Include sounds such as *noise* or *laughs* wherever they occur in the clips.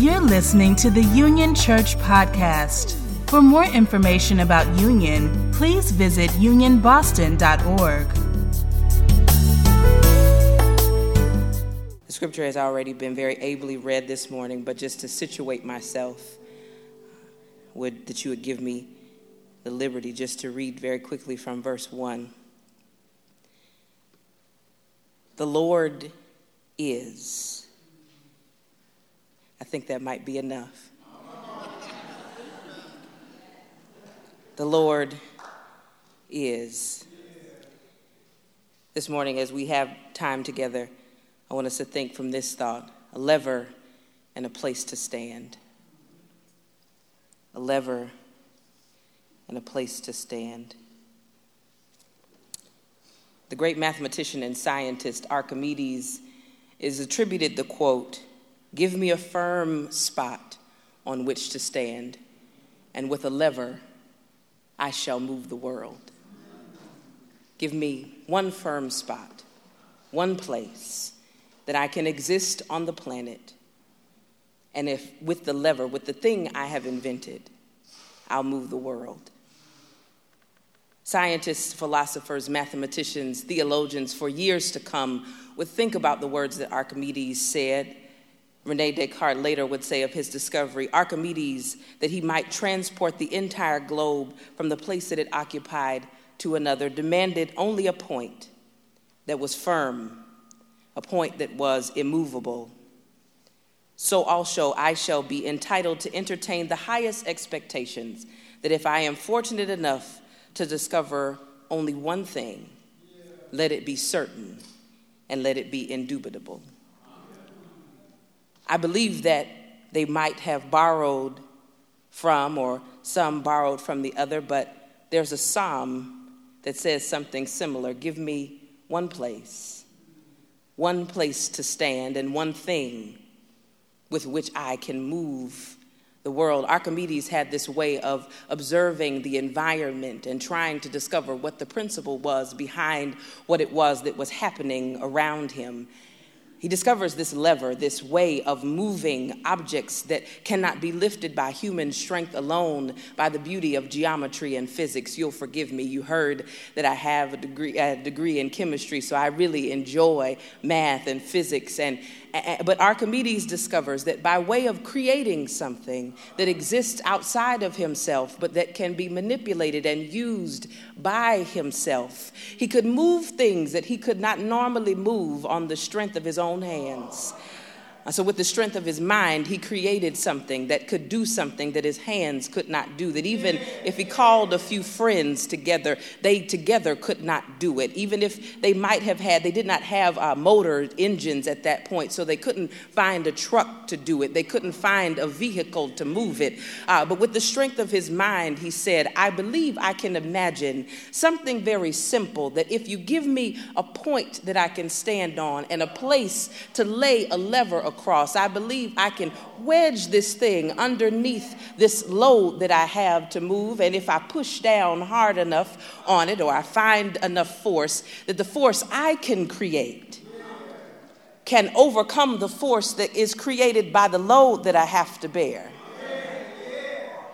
You're listening to the Union Church Podcast. For more information about Union, please visit unionboston.org. The scripture has already been very ably read this morning, but just to situate myself, would that you would give me the liberty just to read very quickly from verse 1. The Lord is. I think that might be enough. The Lord is. This morning, as we have time together, I want us to think from this thought a lever and a place to stand. A lever and a place to stand. The great mathematician and scientist Archimedes is attributed the quote Give me a firm spot on which to stand, and with a lever I shall move the world. Give me one firm spot, one place that I can exist on the planet. And if with the lever, with the thing I have invented, I'll move the world. Scientists, philosophers, mathematicians, theologians for years to come would think about the words that Archimedes said. Rene Descartes later would say of his discovery Archimedes that he might transport the entire globe from the place that it occupied to another demanded only a point that was firm, a point that was immovable. So also I shall be entitled to entertain the highest expectations that if I am fortunate enough to discover only one thing let it be certain and let it be indubitable. I believe that they might have borrowed from, or some borrowed from the other, but there's a psalm that says something similar Give me one place, one place to stand, and one thing with which I can move the world. Archimedes had this way of observing the environment and trying to discover what the principle was behind what it was that was happening around him. He discovers this lever, this way of moving objects that cannot be lifted by human strength alone, by the beauty of geometry and physics. You'll forgive me. You heard that I have a degree, a degree in chemistry, so I really enjoy math and physics and, but Archimedes discovers that by way of creating something that exists outside of himself, but that can be manipulated and used by himself, he could move things that he could not normally move on the strength of his own hands. Uh, so, with the strength of his mind, he created something that could do something that his hands could not do. That even if he called a few friends together, they together could not do it. Even if they might have had, they did not have uh, motor engines at that point, so they couldn't find a truck to do it. They couldn't find a vehicle to move it. Uh, but with the strength of his mind, he said, I believe I can imagine something very simple that if you give me a point that I can stand on and a place to lay a lever across. I believe I can wedge this thing underneath this load that I have to move. And if I push down hard enough on it or I find enough force, that the force I can create can overcome the force that is created by the load that I have to bear.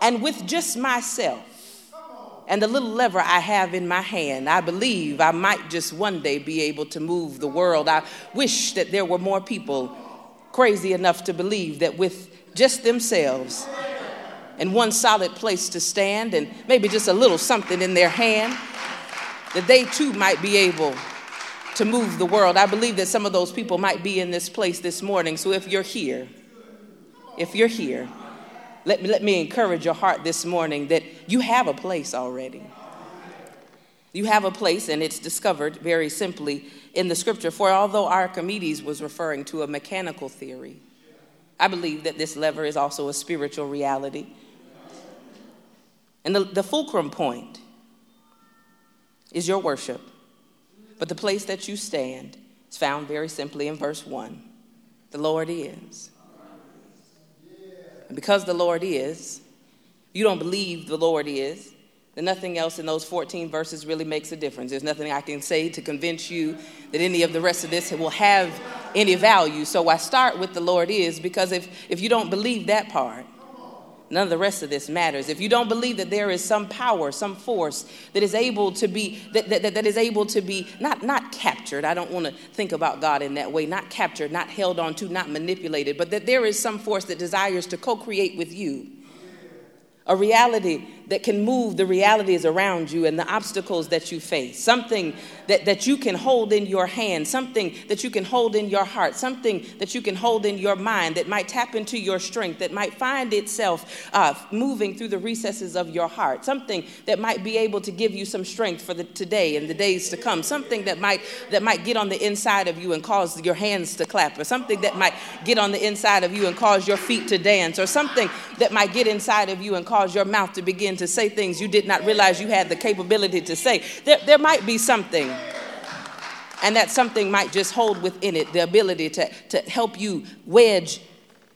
And with just myself, and the little lever I have in my hand, I believe I might just one day be able to move the world. I wish that there were more people crazy enough to believe that with just themselves and one solid place to stand and maybe just a little something in their hand, that they too might be able to move the world. I believe that some of those people might be in this place this morning. So if you're here, if you're here, let me, let me encourage your heart this morning that you have a place already. You have a place, and it's discovered very simply in the scripture. For although Archimedes was referring to a mechanical theory, I believe that this lever is also a spiritual reality. And the, the fulcrum point is your worship. But the place that you stand is found very simply in verse 1. The Lord is. And because the Lord is, you don't believe the Lord is, nothing else in those 14 verses really makes a difference. There's nothing I can say to convince you that any of the rest of this will have any value. So I start with the Lord is because if, if you don't believe that part, none of the rest of this matters. If you don't believe that there is some power, some force that is able to be that, that, that is able to be not not captured. I don't want to think about God in that way, not captured, not held on to, not manipulated, but that there is some force that desires to co-create with you a reality that can move the realities around you and the obstacles that you face, something that, that you can hold in your hand, something that you can hold in your heart, something that you can hold in your mind that might tap into your strength, that might find itself uh, moving through the recesses of your heart, something that might be able to give you some strength for the today and the days to come, something that might that might get on the inside of you and cause your hands to clap, or something that might get on the inside of you and cause your feet to dance, or something that might get inside of you and cause your mouth to begin to say things you did not realize you had the capability to say. There, there might be something. And that something might just hold within it the ability to, to help you wedge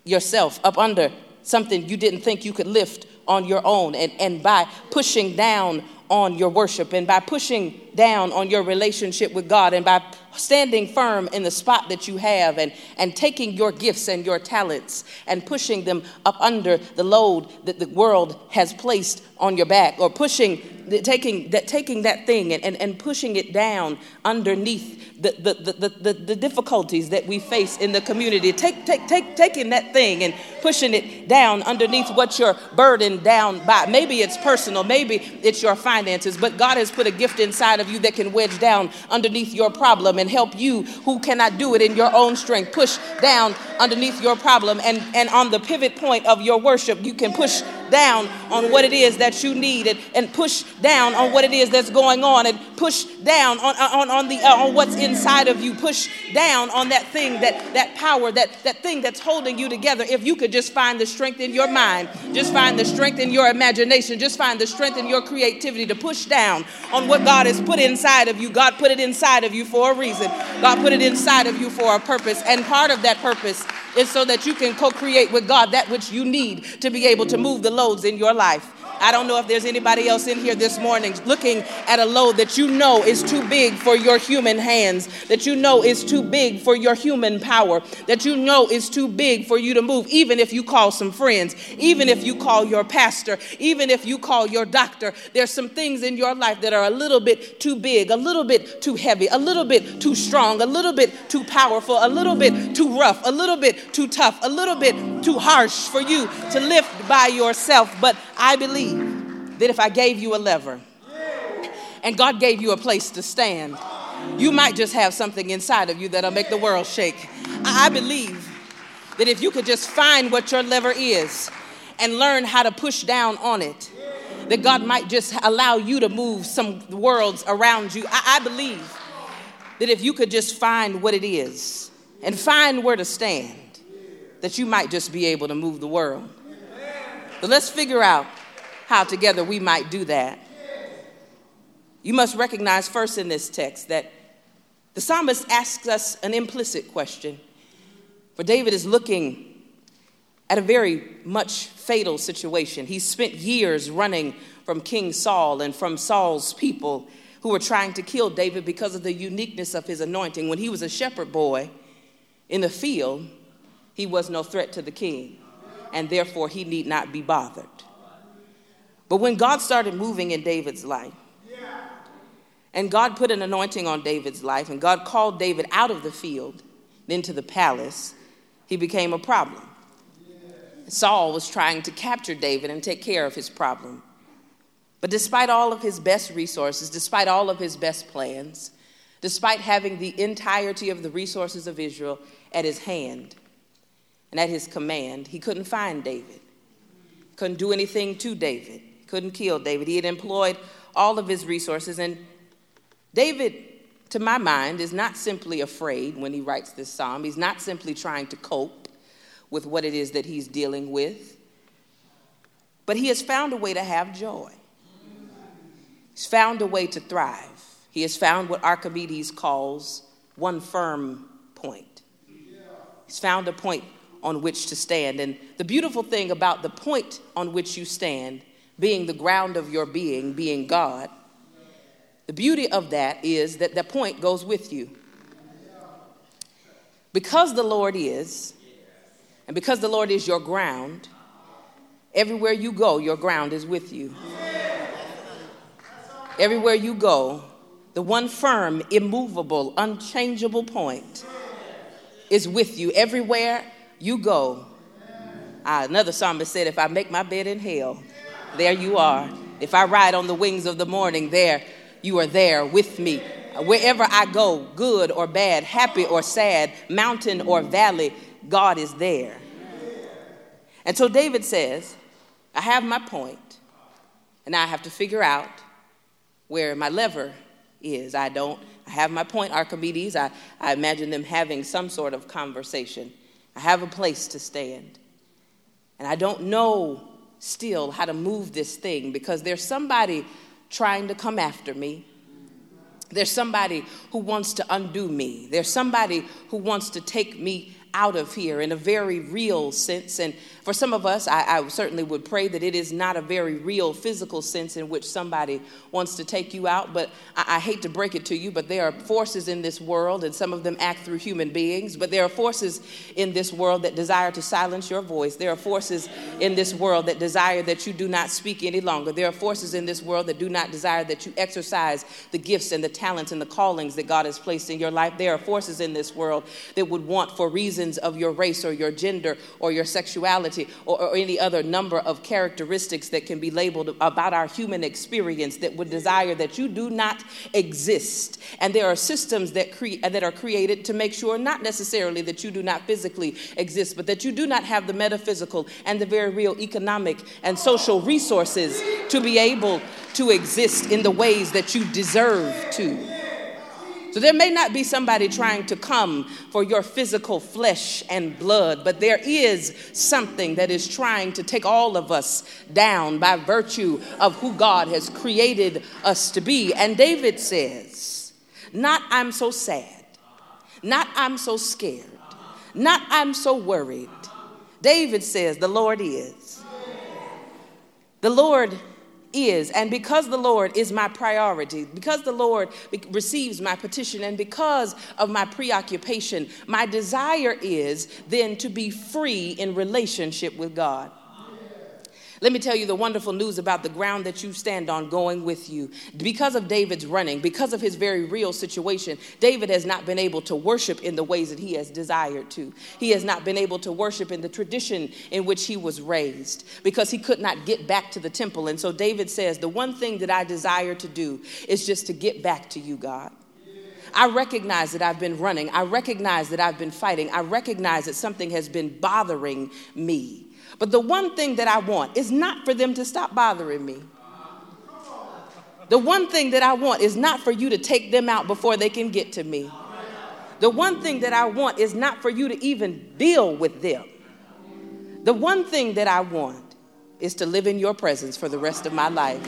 yourself up under something you didn't think you could lift on your own. And, and by pushing down on your worship and by pushing down on your relationship with God and by standing firm in the spot that you have and, and taking your gifts and your talents and pushing them up under the load that the world has placed on your back or pushing taking that taking that thing and, and, and pushing it down underneath the, the, the, the, the difficulties that we face in the community. Take, take, take, taking that thing and pushing it down underneath what you're burdened down by. Maybe it's personal, maybe it's your finances, but God has put a gift inside of you that can wedge down underneath your problem and help you who cannot do it in your own strength. Push down underneath your problem and, and on the pivot point of your worship, you can push down on what it is that you need and, and push down on what it is that's going on and push down on, on, on, the, uh, on what's inside of you. Push down on that thing, that, that power, that, that thing that's holding you together. If you could just find the strength in your mind, just find the strength in your imagination, just find the strength in your creativity to push down on what God has put inside of you. God put it inside of you for a reason. God put it inside of you for a purpose. And part of that purpose is so that you can co create with God that which you need to be able to move the loads in your life. I don't know if there's anybody else in here this morning looking at a load that you know is too big for your human hands, that you know is too big for your human power, that you know is too big for you to move, even if you call some friends, even if you call your pastor, even if you call your doctor. There's some things in your life that are a little bit too big, a little bit too heavy, a little bit too strong, a little bit too powerful, a little bit too rough, a little bit too tough, a little bit too harsh for you to lift by yourself. But I believe that if I gave you a lever and God gave you a place to stand, you might just have something inside of you that'll make the world shake. I believe that if you could just find what your lever is and learn how to push down on it, that God might just allow you to move some worlds around you. I, I believe that if you could just find what it is and find where to stand, that you might just be able to move the world. But let's figure out how together we might do that. You must recognize first in this text that the psalmist asks us an implicit question. For David is looking at a very much fatal situation. He spent years running from King Saul and from Saul's people who were trying to kill David because of the uniqueness of his anointing. When he was a shepherd boy in the field, he was no threat to the king, and therefore he need not be bothered. But when God started moving in David's life, and God put an anointing on David's life, and God called David out of the field into the palace, he became a problem. Saul was trying to capture David and take care of his problem. But despite all of his best resources, despite all of his best plans, despite having the entirety of the resources of Israel at his hand and at his command, he couldn't find David, couldn't do anything to David couldn't kill David. He had employed all of his resources. And David, to my mind, is not simply afraid when he writes this psalm. He's not simply trying to cope with what it is that he's dealing with, but he has found a way to have joy. He's found a way to thrive. He has found what Archimedes calls one firm point. He's found a point on which to stand. And the beautiful thing about the point on which you stand being the ground of your being, being God, the beauty of that is that the point goes with you. Because the Lord is, and because the Lord is your ground, everywhere you go, your ground is with you. Everywhere you go, the one firm, immovable, unchangeable point is with you. Everywhere you go. Uh, another psalmist said, If I make my bed in hell, there you are. If I ride on the wings of the morning, there you are there with me. Wherever I go, good or bad, happy or sad, mountain or valley, God is there. And so David says, I have my point, and I have to figure out where my lever is. I don't I have my point, Archimedes. I, I imagine them having some sort of conversation. I have a place to stand. And I don't know still how to move this thing because there's somebody trying to come after me. There's somebody who wants to undo me. There's somebody who wants to take me out of here in a very real sense. And for some of us, I, I, certainly would pray that it is not a very real physical sense in which somebody wants to take you out. But I, I hate to break it to you, but there are forces in this world, and some of them act through human beings. But there are forces in this world that desire to silence your voice. There are forces in this world that desire that you do not speak any longer. There are forces in this world that do not desire that you exercise the gifts and the talents and the callings that God has placed in your life. There are forces in this world that would want, for reasons of your race or your gender or your sexuality, or, or any other number of characteristics that can be labeled about our human experience that would desire that you do not exist. And there are systems that, cre- that are created to make sure not necessarily that you do not physically exist, but that you do not have the metaphysical and the very real economic and social resources to be able to exist in the ways that you deserve to. So there may not be somebody trying to come for your physical flesh and blood, but there is something that is trying to take all of us down by virtue of who God has created us to be. And David says, Not I'm so sad, not I'm so scared, not I'm so worried. David says, The Lord is. The Lord is. And because the Lord is my priority, because the Lord receives my petition, and because of my preoccupation, my desire is then to be free in relationship with God. Let me tell you the wonderful news about the ground that you stand on going with you. Because of David's running, because of his very real situation, David has not been able to worship in the ways that he has desired to. He has not been able to worship in the tradition in which he was raised because he could not get back to the temple. And so David says, The one thing that I desire to do is just to get back to you, God. I recognize that I've been running. I recognize that I've been fighting. I recognize that something has been bothering me. But the one thing that I want is not for them to stop bothering me. The one thing that I want is not for you to take them out before they can get to me. The one thing that I want is not for you to even deal with them. The one thing that I want is to live in your presence for the rest of my life.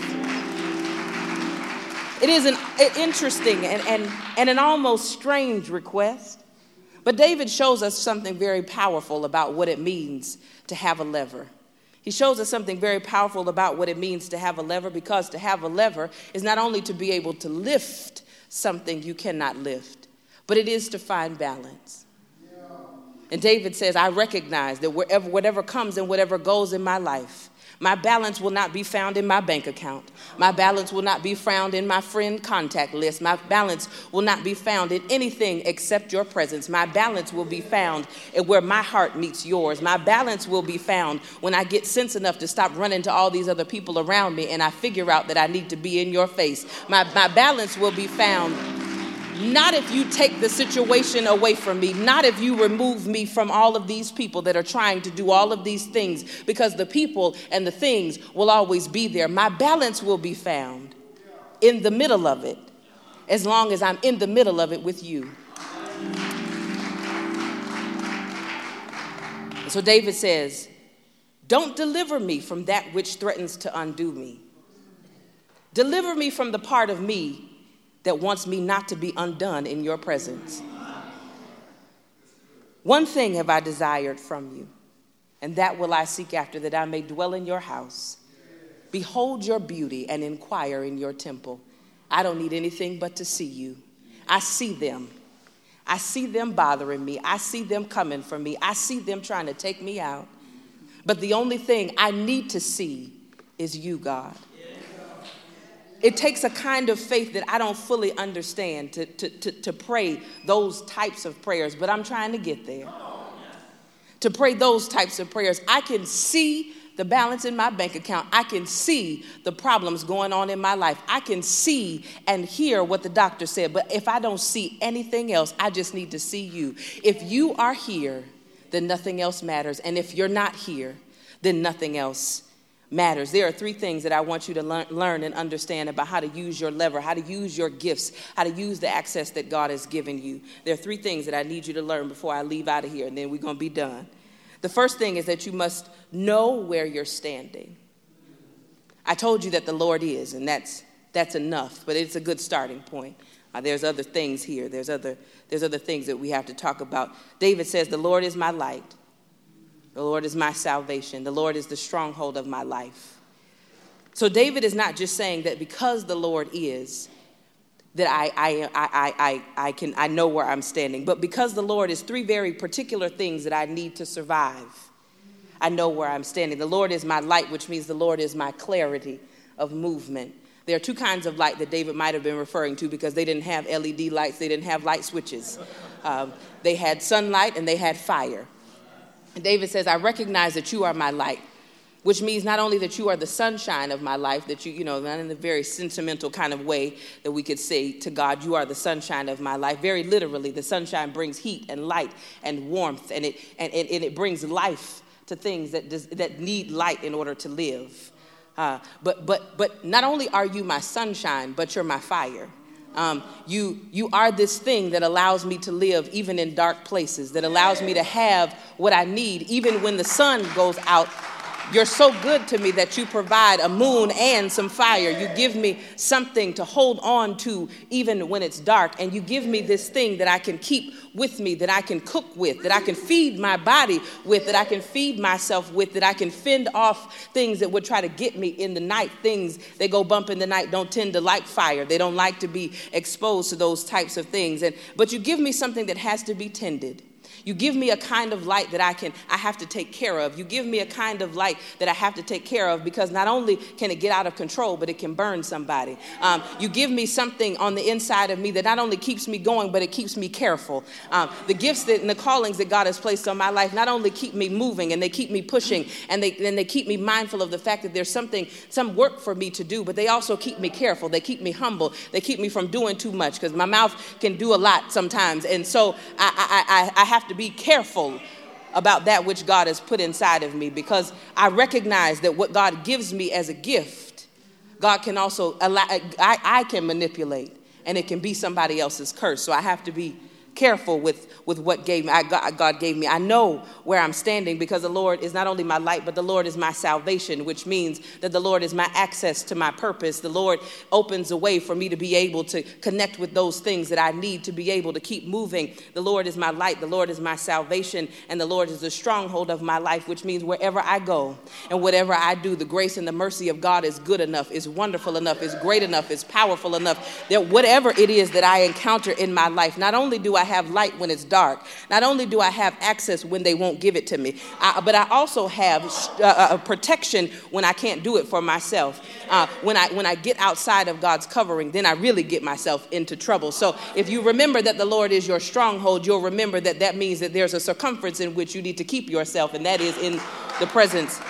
It is an interesting and, and, and an almost strange request. But David shows us something very powerful about what it means to have a lever. He shows us something very powerful about what it means to have a lever because to have a lever is not only to be able to lift something you cannot lift, but it is to find balance. And David says, I recognize that wherever, whatever comes and whatever goes in my life, my balance will not be found in my bank account. My balance will not be found in my friend contact list. My balance will not be found in anything except your presence. My balance will be found where my heart meets yours. My balance will be found when I get sense enough to stop running to all these other people around me and I figure out that I need to be in your face. My, my balance will be found not if you take the situation away from me, not if you remove me from all of these people that are trying to do all of these things, because the people and the things will always be there. My balance will be found in the middle of it, as long as I'm in the middle of it with you. So David says, Don't deliver me from that which threatens to undo me. Deliver me from the part of me that wants me not to be undone in your presence. One thing have I desired from you, and that will I seek after, that I may dwell in your house Behold your beauty and inquire in your temple. I don't need anything but to see you. I see them. I see them bothering me. I see them coming for me. I see them trying to take me out. But the only thing I need to see is you, God. It takes a kind of faith that I don't fully understand to, to, to, to pray those types of prayers, but I'm trying to get there. To pray those types of prayers. I can see the balance in my bank account. I can see the problems going on in my life. I can see and hear what the doctor said. But if I don't see anything else, I just need to see you. If you are here, then nothing else matters. And if you're not here, then nothing else matters. There are three things that I want you to learn, learn, and understand about how to use your lever, how to use your gifts, how to use the access that God has given you. There are three things that I need you to learn before I leave out of here, and then we're going to be done. The first thing is that you must know where you're standing. I told you that the Lord is, and that's, that's enough, but it's a good starting point. Uh, there's other things here. There's other, there's other things that we have to talk about. David says, The Lord is my light. The Lord is my salvation. The Lord is the stronghold of my life. So David is not just saying that because the Lord is, that I, I, I, I, I, can I know where I'm standing. But because the Lord is three very particular things that I need to survive, I know where I'm standing. The Lord is my light, which means the Lord is my clarity of movement. There are two kinds of light that David might have been referring to because they didn't have LED lights, they didn't have light switches. Um, they had sunlight and they had fire. David says, I recognize that you are my light, which means not only that you are the sunshine of my life, that you, you know, not in a very sentimental kind of way that we could say to God, you are the sunshine of my life. Very literally, the sunshine brings heat and light and warmth, and it, and, and, and it brings life to things that, does, that need light in order to live. Uh, but, but, but not only are you my sunshine, but you're my fire. Um, you, you are this thing that allows me to live even in dark places, that allows me to have what I need even when the sun goes out you're so good to me that you provide a moon and some fire. You give me something to hold on to even when it's dark. And you give me this thing that I can keep with me, that I can cook with, that I can feed my body with, that I can feed myself with, that I can fend off things that would try to get me in the night. Things that go bump in the night don't tend to like fire. They don't like to be exposed to those types of things. And, but you give me something that has to be tended. You give me a kind of light that I can I have to take care of. You give me a kind of light that I have to take care of because not only can it get out of control, but it can burn somebody. Um, you give me something on the inside of me that not only keeps me going, but it keeps me careful. Um, the gifts that, and the callings that God has placed on my life not only keep me moving and they keep me pushing and they and they keep me mindful of the fact that there's something some work for me to do, but they also keep me careful. They keep me humble. They keep me from doing too much because my mouth can do a lot sometimes, and so I, I, I, I have to to be careful about that which God has put inside of me because I recognize that what God gives me as a gift, God can also allow, I, I can manipulate and it can be somebody else's curse. So I have to be careful with, with what gave me, I, God, God gave me. I know where I'm standing because the Lord is not only my light, but the Lord is my salvation, which means that the Lord is my access to my purpose. The Lord opens a way for me to be able to connect with those things that I need to be able to keep moving. The Lord is my light, the Lord is my salvation, and the Lord is the stronghold of my life, which means wherever I go and whatever I do, the grace and the mercy of God is good enough, is wonderful enough, is great enough, is powerful enough that whatever it is that I encounter in my life, not only do I I have light when it's dark. Not only do I have access when they won't give it to me, I, but I also have uh, uh, protection when I can't do it for myself. Uh, when, I, when I get outside of God's covering, then I really get myself into trouble. So if you remember that the Lord is your stronghold, you'll remember that that means that there's a circumference in which you need to keep yourself, and that is in the presence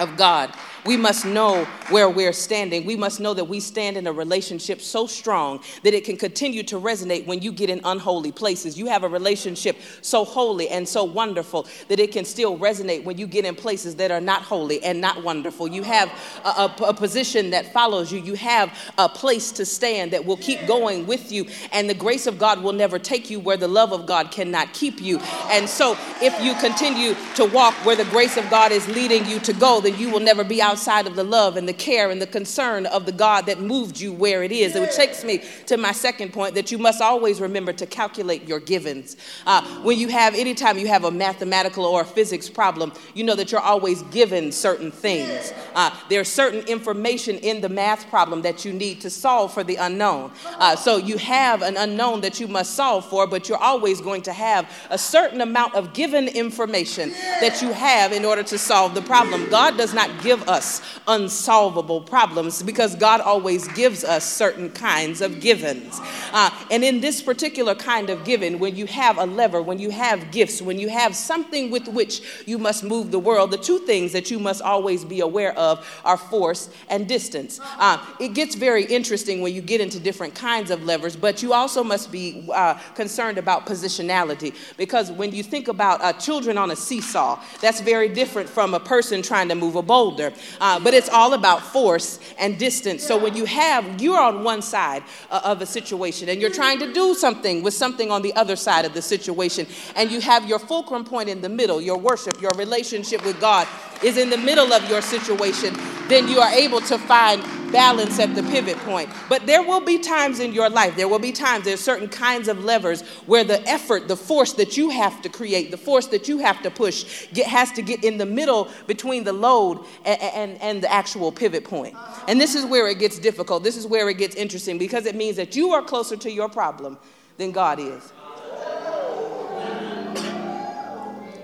of God. We must know where we're standing. We must know that we stand in a relationship so strong that it can continue to resonate when you get in unholy places. You have a relationship so holy and so wonderful that it can still resonate when you get in places that are not holy and not wonderful. You have a, a, a position that follows you, you have a place to stand that will keep going with you, and the grace of God will never take you where the love of God cannot keep you. And so, if you continue to walk where the grace of God is leading you to go, then you will never be out outside of the love and the care and the concern of the God that moved you where it is. It takes me to my second point that you must always remember to calculate your givens. Uh, when you have, anytime you have a mathematical or a physics problem, you know that you're always given certain things. Uh, there's certain information in the math problem that you need to solve for the unknown. Uh, so you have an unknown that you must solve for, but you're always going to have a certain amount of given information that you have in order to solve the problem. God does not give us unsolvable problems because God always gives us certain kinds of givens. Uh, and in this particular kind of giving, when you have a lever, when you have gifts, when you have something with which you must move the world, the two things that you must always be aware of are force and distance. Uh, it gets very interesting when you get into different kinds of levers, but you also must be uh, concerned about positionality because when you think about uh, children on a seesaw, that's very different from a person trying to move a boulder. Uh, but it's all about force and distance. So when you have, you're on one side uh, of a situation and you're trying to do something with something on the other side of the situation, and you have your fulcrum point in the middle, your worship, your relationship with God is in the middle of your situation, then you are able to find balance at the pivot point. But there will be times in your life, there will be times, there's certain kinds of levers where the effort, the force that you have to create, the force that you have to push, get, has to get in the middle between the load and, and, and the actual pivot point. And this is where it gets difficult. This is where it gets interesting because it means that you are closer to your problem than God is.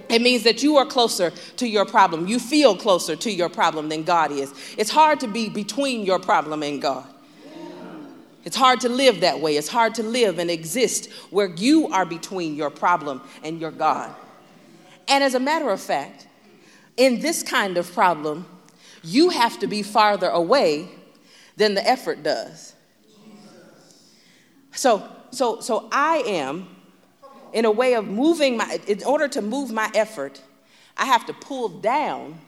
It means that you are closer to your problem. You feel closer to your problem than God is. It's hard to be between your problem and God. It's hard to live that way. It's hard to live and exist where you are between your problem and your God. And as a matter of fact, in this kind of problem, you have to be farther away than the effort does. So, so, so I am in a way of moving my, in order to move my effort, I have to pull down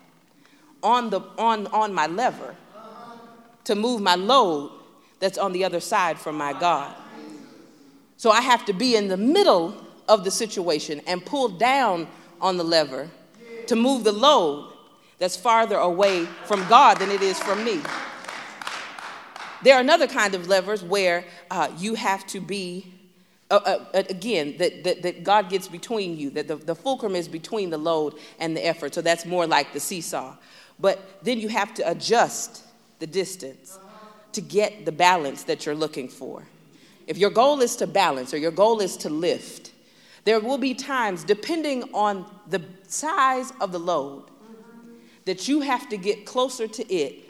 on, the, on, on my lever to move my load that's on the other side from my God. So I have to be in the middle of the situation and pull down on the lever to move the load that's farther away from God than it is from me. There are another kind of levers where uh, you have to be uh, uh, uh, again, that, that, that, God gets between you, that the, the fulcrum is between the load and the effort. So that's more like the seesaw. But then you have to adjust the distance to get the balance that you're looking for. If your goal is to balance or your goal is to lift, there will be times, depending on the size of the load, that you have to get closer to it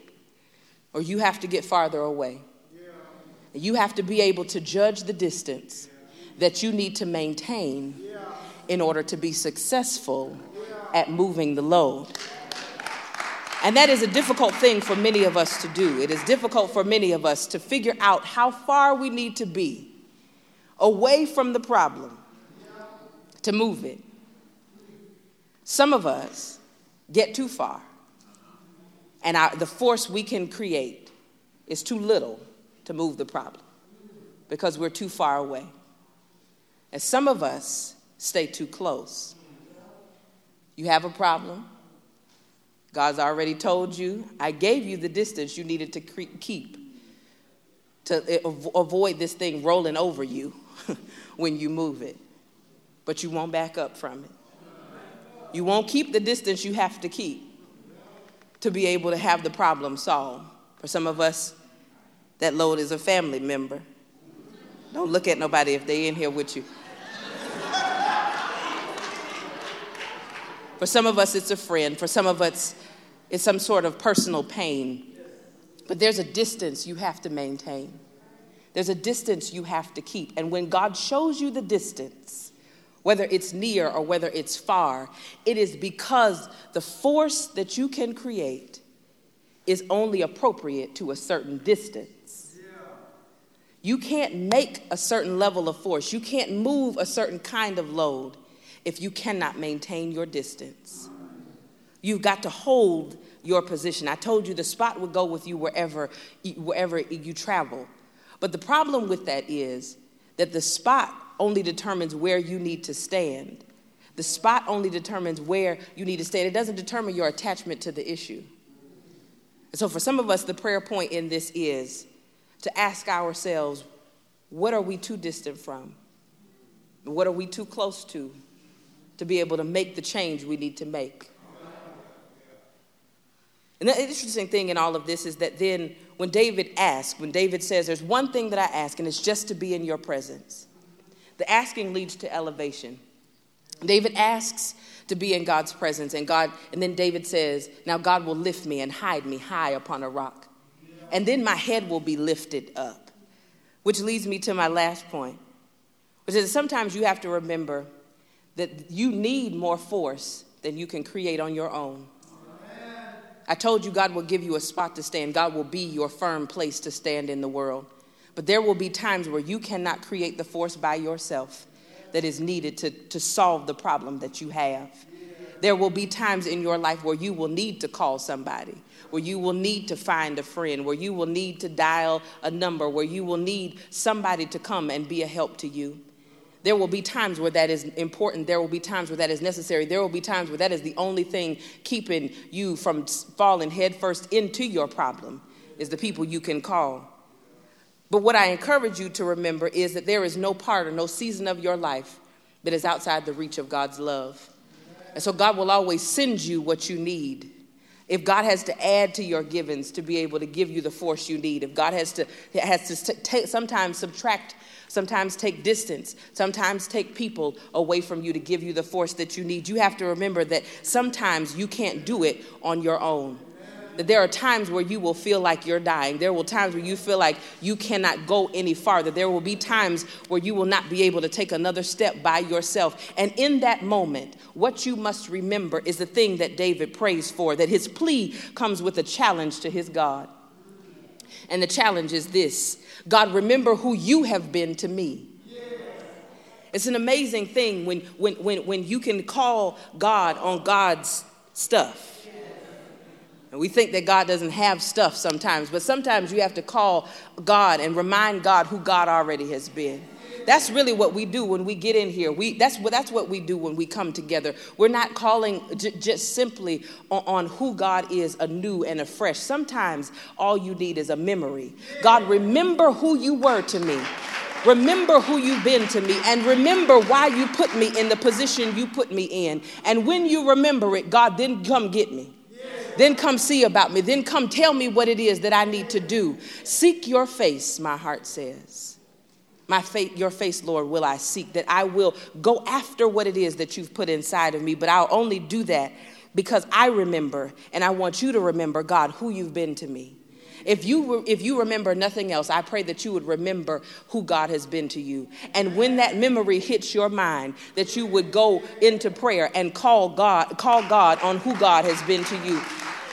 or you have to get farther away. You have to be able to judge the distance that you need to maintain in order to be successful at moving the load. And that is a difficult thing for many of us to do. It is difficult for many of us to figure out how far we need to be away from the problem to move it. Some of us get too far, and our, the force we can create is too little to move the problem because we're too far away. And some of us stay too close. You have a problem. God's already told you, I gave you the distance you needed to keep to eh, avoid this thing rolling over you *laughs* when you move it. But you won't back up from it. You won't keep the distance you have to keep to be able to have the problem solved. For some of us, that load is a family member. Don't look at nobody if they're in here with you. For some of us, it's a friend. For some of us, it's some sort of personal pain. But there's a distance you have to maintain. There's a distance you have to keep. And when God shows you the distance, whether it's near or whether it's far, it is because the force that you can create is only appropriate to a certain distance. You can't make a certain level of force, you can't move a certain kind of load if you cannot maintain your distance. You've got to hold your position. I told you the spot would go with you wherever, wherever you travel. But the problem with that is that the spot only determines where you need to stand. The spot only determines where you need to stand. It doesn't determine your attachment to the issue. And So, for some of us, the prayer point in this is to ask ourselves what are we too distant from? What are we too close to to be able to make the change we need to make? And the interesting thing in all of this is that then when David asks, when David says, There's one thing that I ask, and it's just to be in your presence, the asking leads to elevation. David asks to be in God's presence, and God, and then David says, Now God will lift me and hide me high upon a rock. And then my head will be lifted up. Which leads me to my last point, which is sometimes you have to remember that you need more force than you can create on your own. I told you God will give you a spot to stand. God will be your firm place to stand in the world. But there will be times where you cannot create the force by yourself that is needed to, to solve the problem that you have. There will be times in your life where you will need to call somebody, where you will need to find a friend, where you will need to dial a number, where you will need somebody to come and be a help to you. There will be times where that is important. There will be times where that is necessary. There will be times where that is the only thing keeping you from falling headfirst into your problem, is the people you can call. But what I encourage you to remember is that there is no part or no season of your life that is outside the reach of God's love. And so God will always send you what you need. If God has to add to your givens to be able to give you the force you need, if God has to has to t- sometimes subtract sometimes take distance, sometimes take people away from you to give you the force that you need. You have to remember that sometimes you can't do it on your own. That there are times where you will feel like you're dying. There will times where you feel like you cannot go any farther. There will be times where you will not be able to take another step by yourself. And in that moment, what you must remember is the thing that David prays for, that his plea comes with a challenge to his God. And the challenge is this God, remember who you have been to me. It's an amazing thing when, when, when, when you can call God on God's stuff. And we think that God doesn't have stuff sometimes, but sometimes you have to call God and remind God who God already has been. That's really what we do when we get in here. We, that's, what, that's what we do when we come together. We're not calling j- just simply on, on who God is anew and afresh. Sometimes all you need is a memory. God, remember who you were to me. Remember who you've been to me and remember why you put me in the position you put me in. And when you remember it, God, then come get me. Then come see about me. Then come tell me what it is that I need to do. Seek your face, my heart says. My faith, your face, Lord, will I seek, that I will go after what it is that you've put inside of me, but I'll only do that because I remember, and I want you to remember, God, who you've been to me. If you, if you remember nothing else, I pray that you would remember who God has been to you. And when that memory hits your mind, that you would go into prayer and call God, call God on who God has been to you.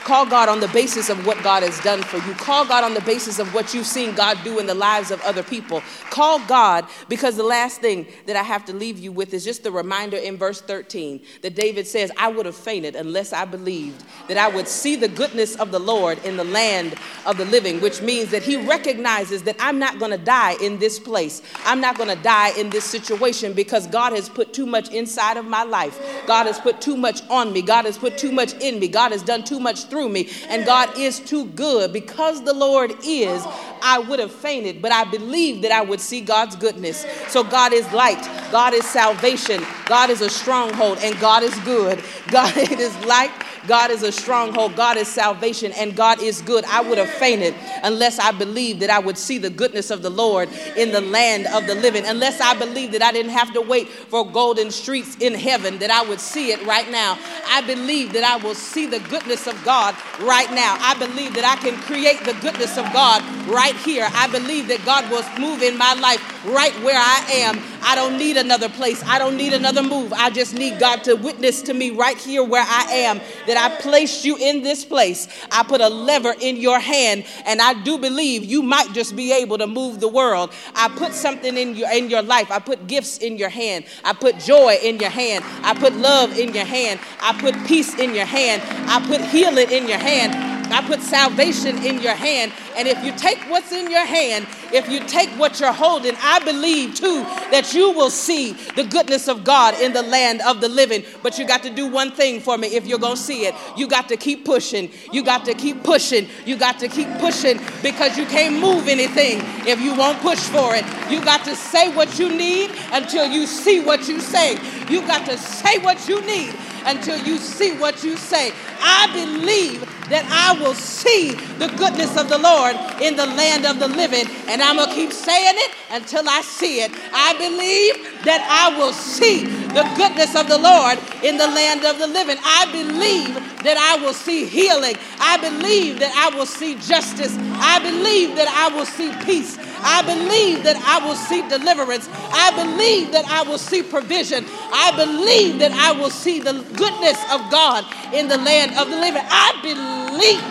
Call God on the basis of what God has done for you. Call God on the basis of what you've seen God do in the lives of other people. Call God because the last thing that I have to leave you with is just the reminder in verse 13 that David says, I would have fainted unless I believed that I would see the goodness of the Lord in the land of the living, which means that he recognizes that I'm not going to die in this place. I'm not going to die in this situation because God has put too much inside of my life. God has put too much on me. God has put too much in me. God has done too much through through me. And God is too good. Because the Lord is, I would have fainted, but I believed that I would see God's goodness. So God is light, God is salvation, God is a stronghold, and God is good. *laughs* God it is light, God is a stronghold, God is salvation, and God is good. I would have fainted unless I believed that I would see the goodness of the Lord in the land of the living, unless I believed that I didn't have to wait for golden streets in heaven, that I would see it right now. I believe that I will see the goodness of God right now. I believe that I can create the goodness of God right here. I believe that God will move in my life right where I am. I don't need another place. I don't need another move. I just need God to witness to me right here where I am that I placed you in this place. I put a lever in your hand and I do believe you might just be able to move the world. I put something in your in your life. I put gifts in your hand. I put joy in your hand. I put love in your hand. I put peace in your hand. I put healing in your hand. I put salvation in your hand. And if you take what's in your hand, if you take what you're holding, I believe too that you will see the goodness of God in the land of the living. But you got to do one thing for me if you're going to see it. You got to keep pushing. You got to keep pushing. You got to keep pushing because you can't move anything if you won't push for it. You got to say what you need until you see what you say. You got to say what you need until you see what you say. I believe that I will see the goodness of the Lord in the land of the living, and I'm going to keep saying it until I see it. I believe that I will see the goodness of the Lord in the land of the living. I believe that I will see healing. I believe that I will see justice. I believe that I will see peace. I believe that I will see deliverance. I believe that I will see provision. I believe that I will see the goodness of God in the land of the living. I believe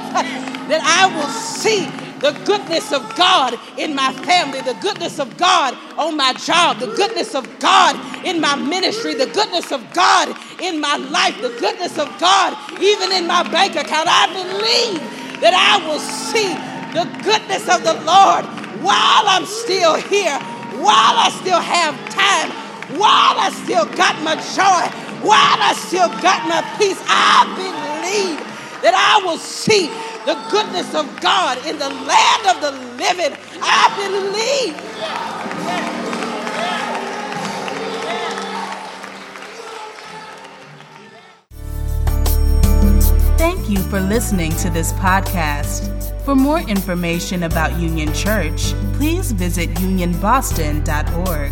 that I will see the goodness of God in my family, the goodness of God on my job, the goodness of God in my ministry, the goodness of God in my life, the goodness of God even in my bank account. I believe that I will see the goodness of the Lord while I'm still here, while I still have time, while I still got my joy, while I still got my peace. I believe that I will see the goodness of God in the land of the living. I believe. Thank you for listening to this podcast. For more information about Union Church, please visit unionboston.org.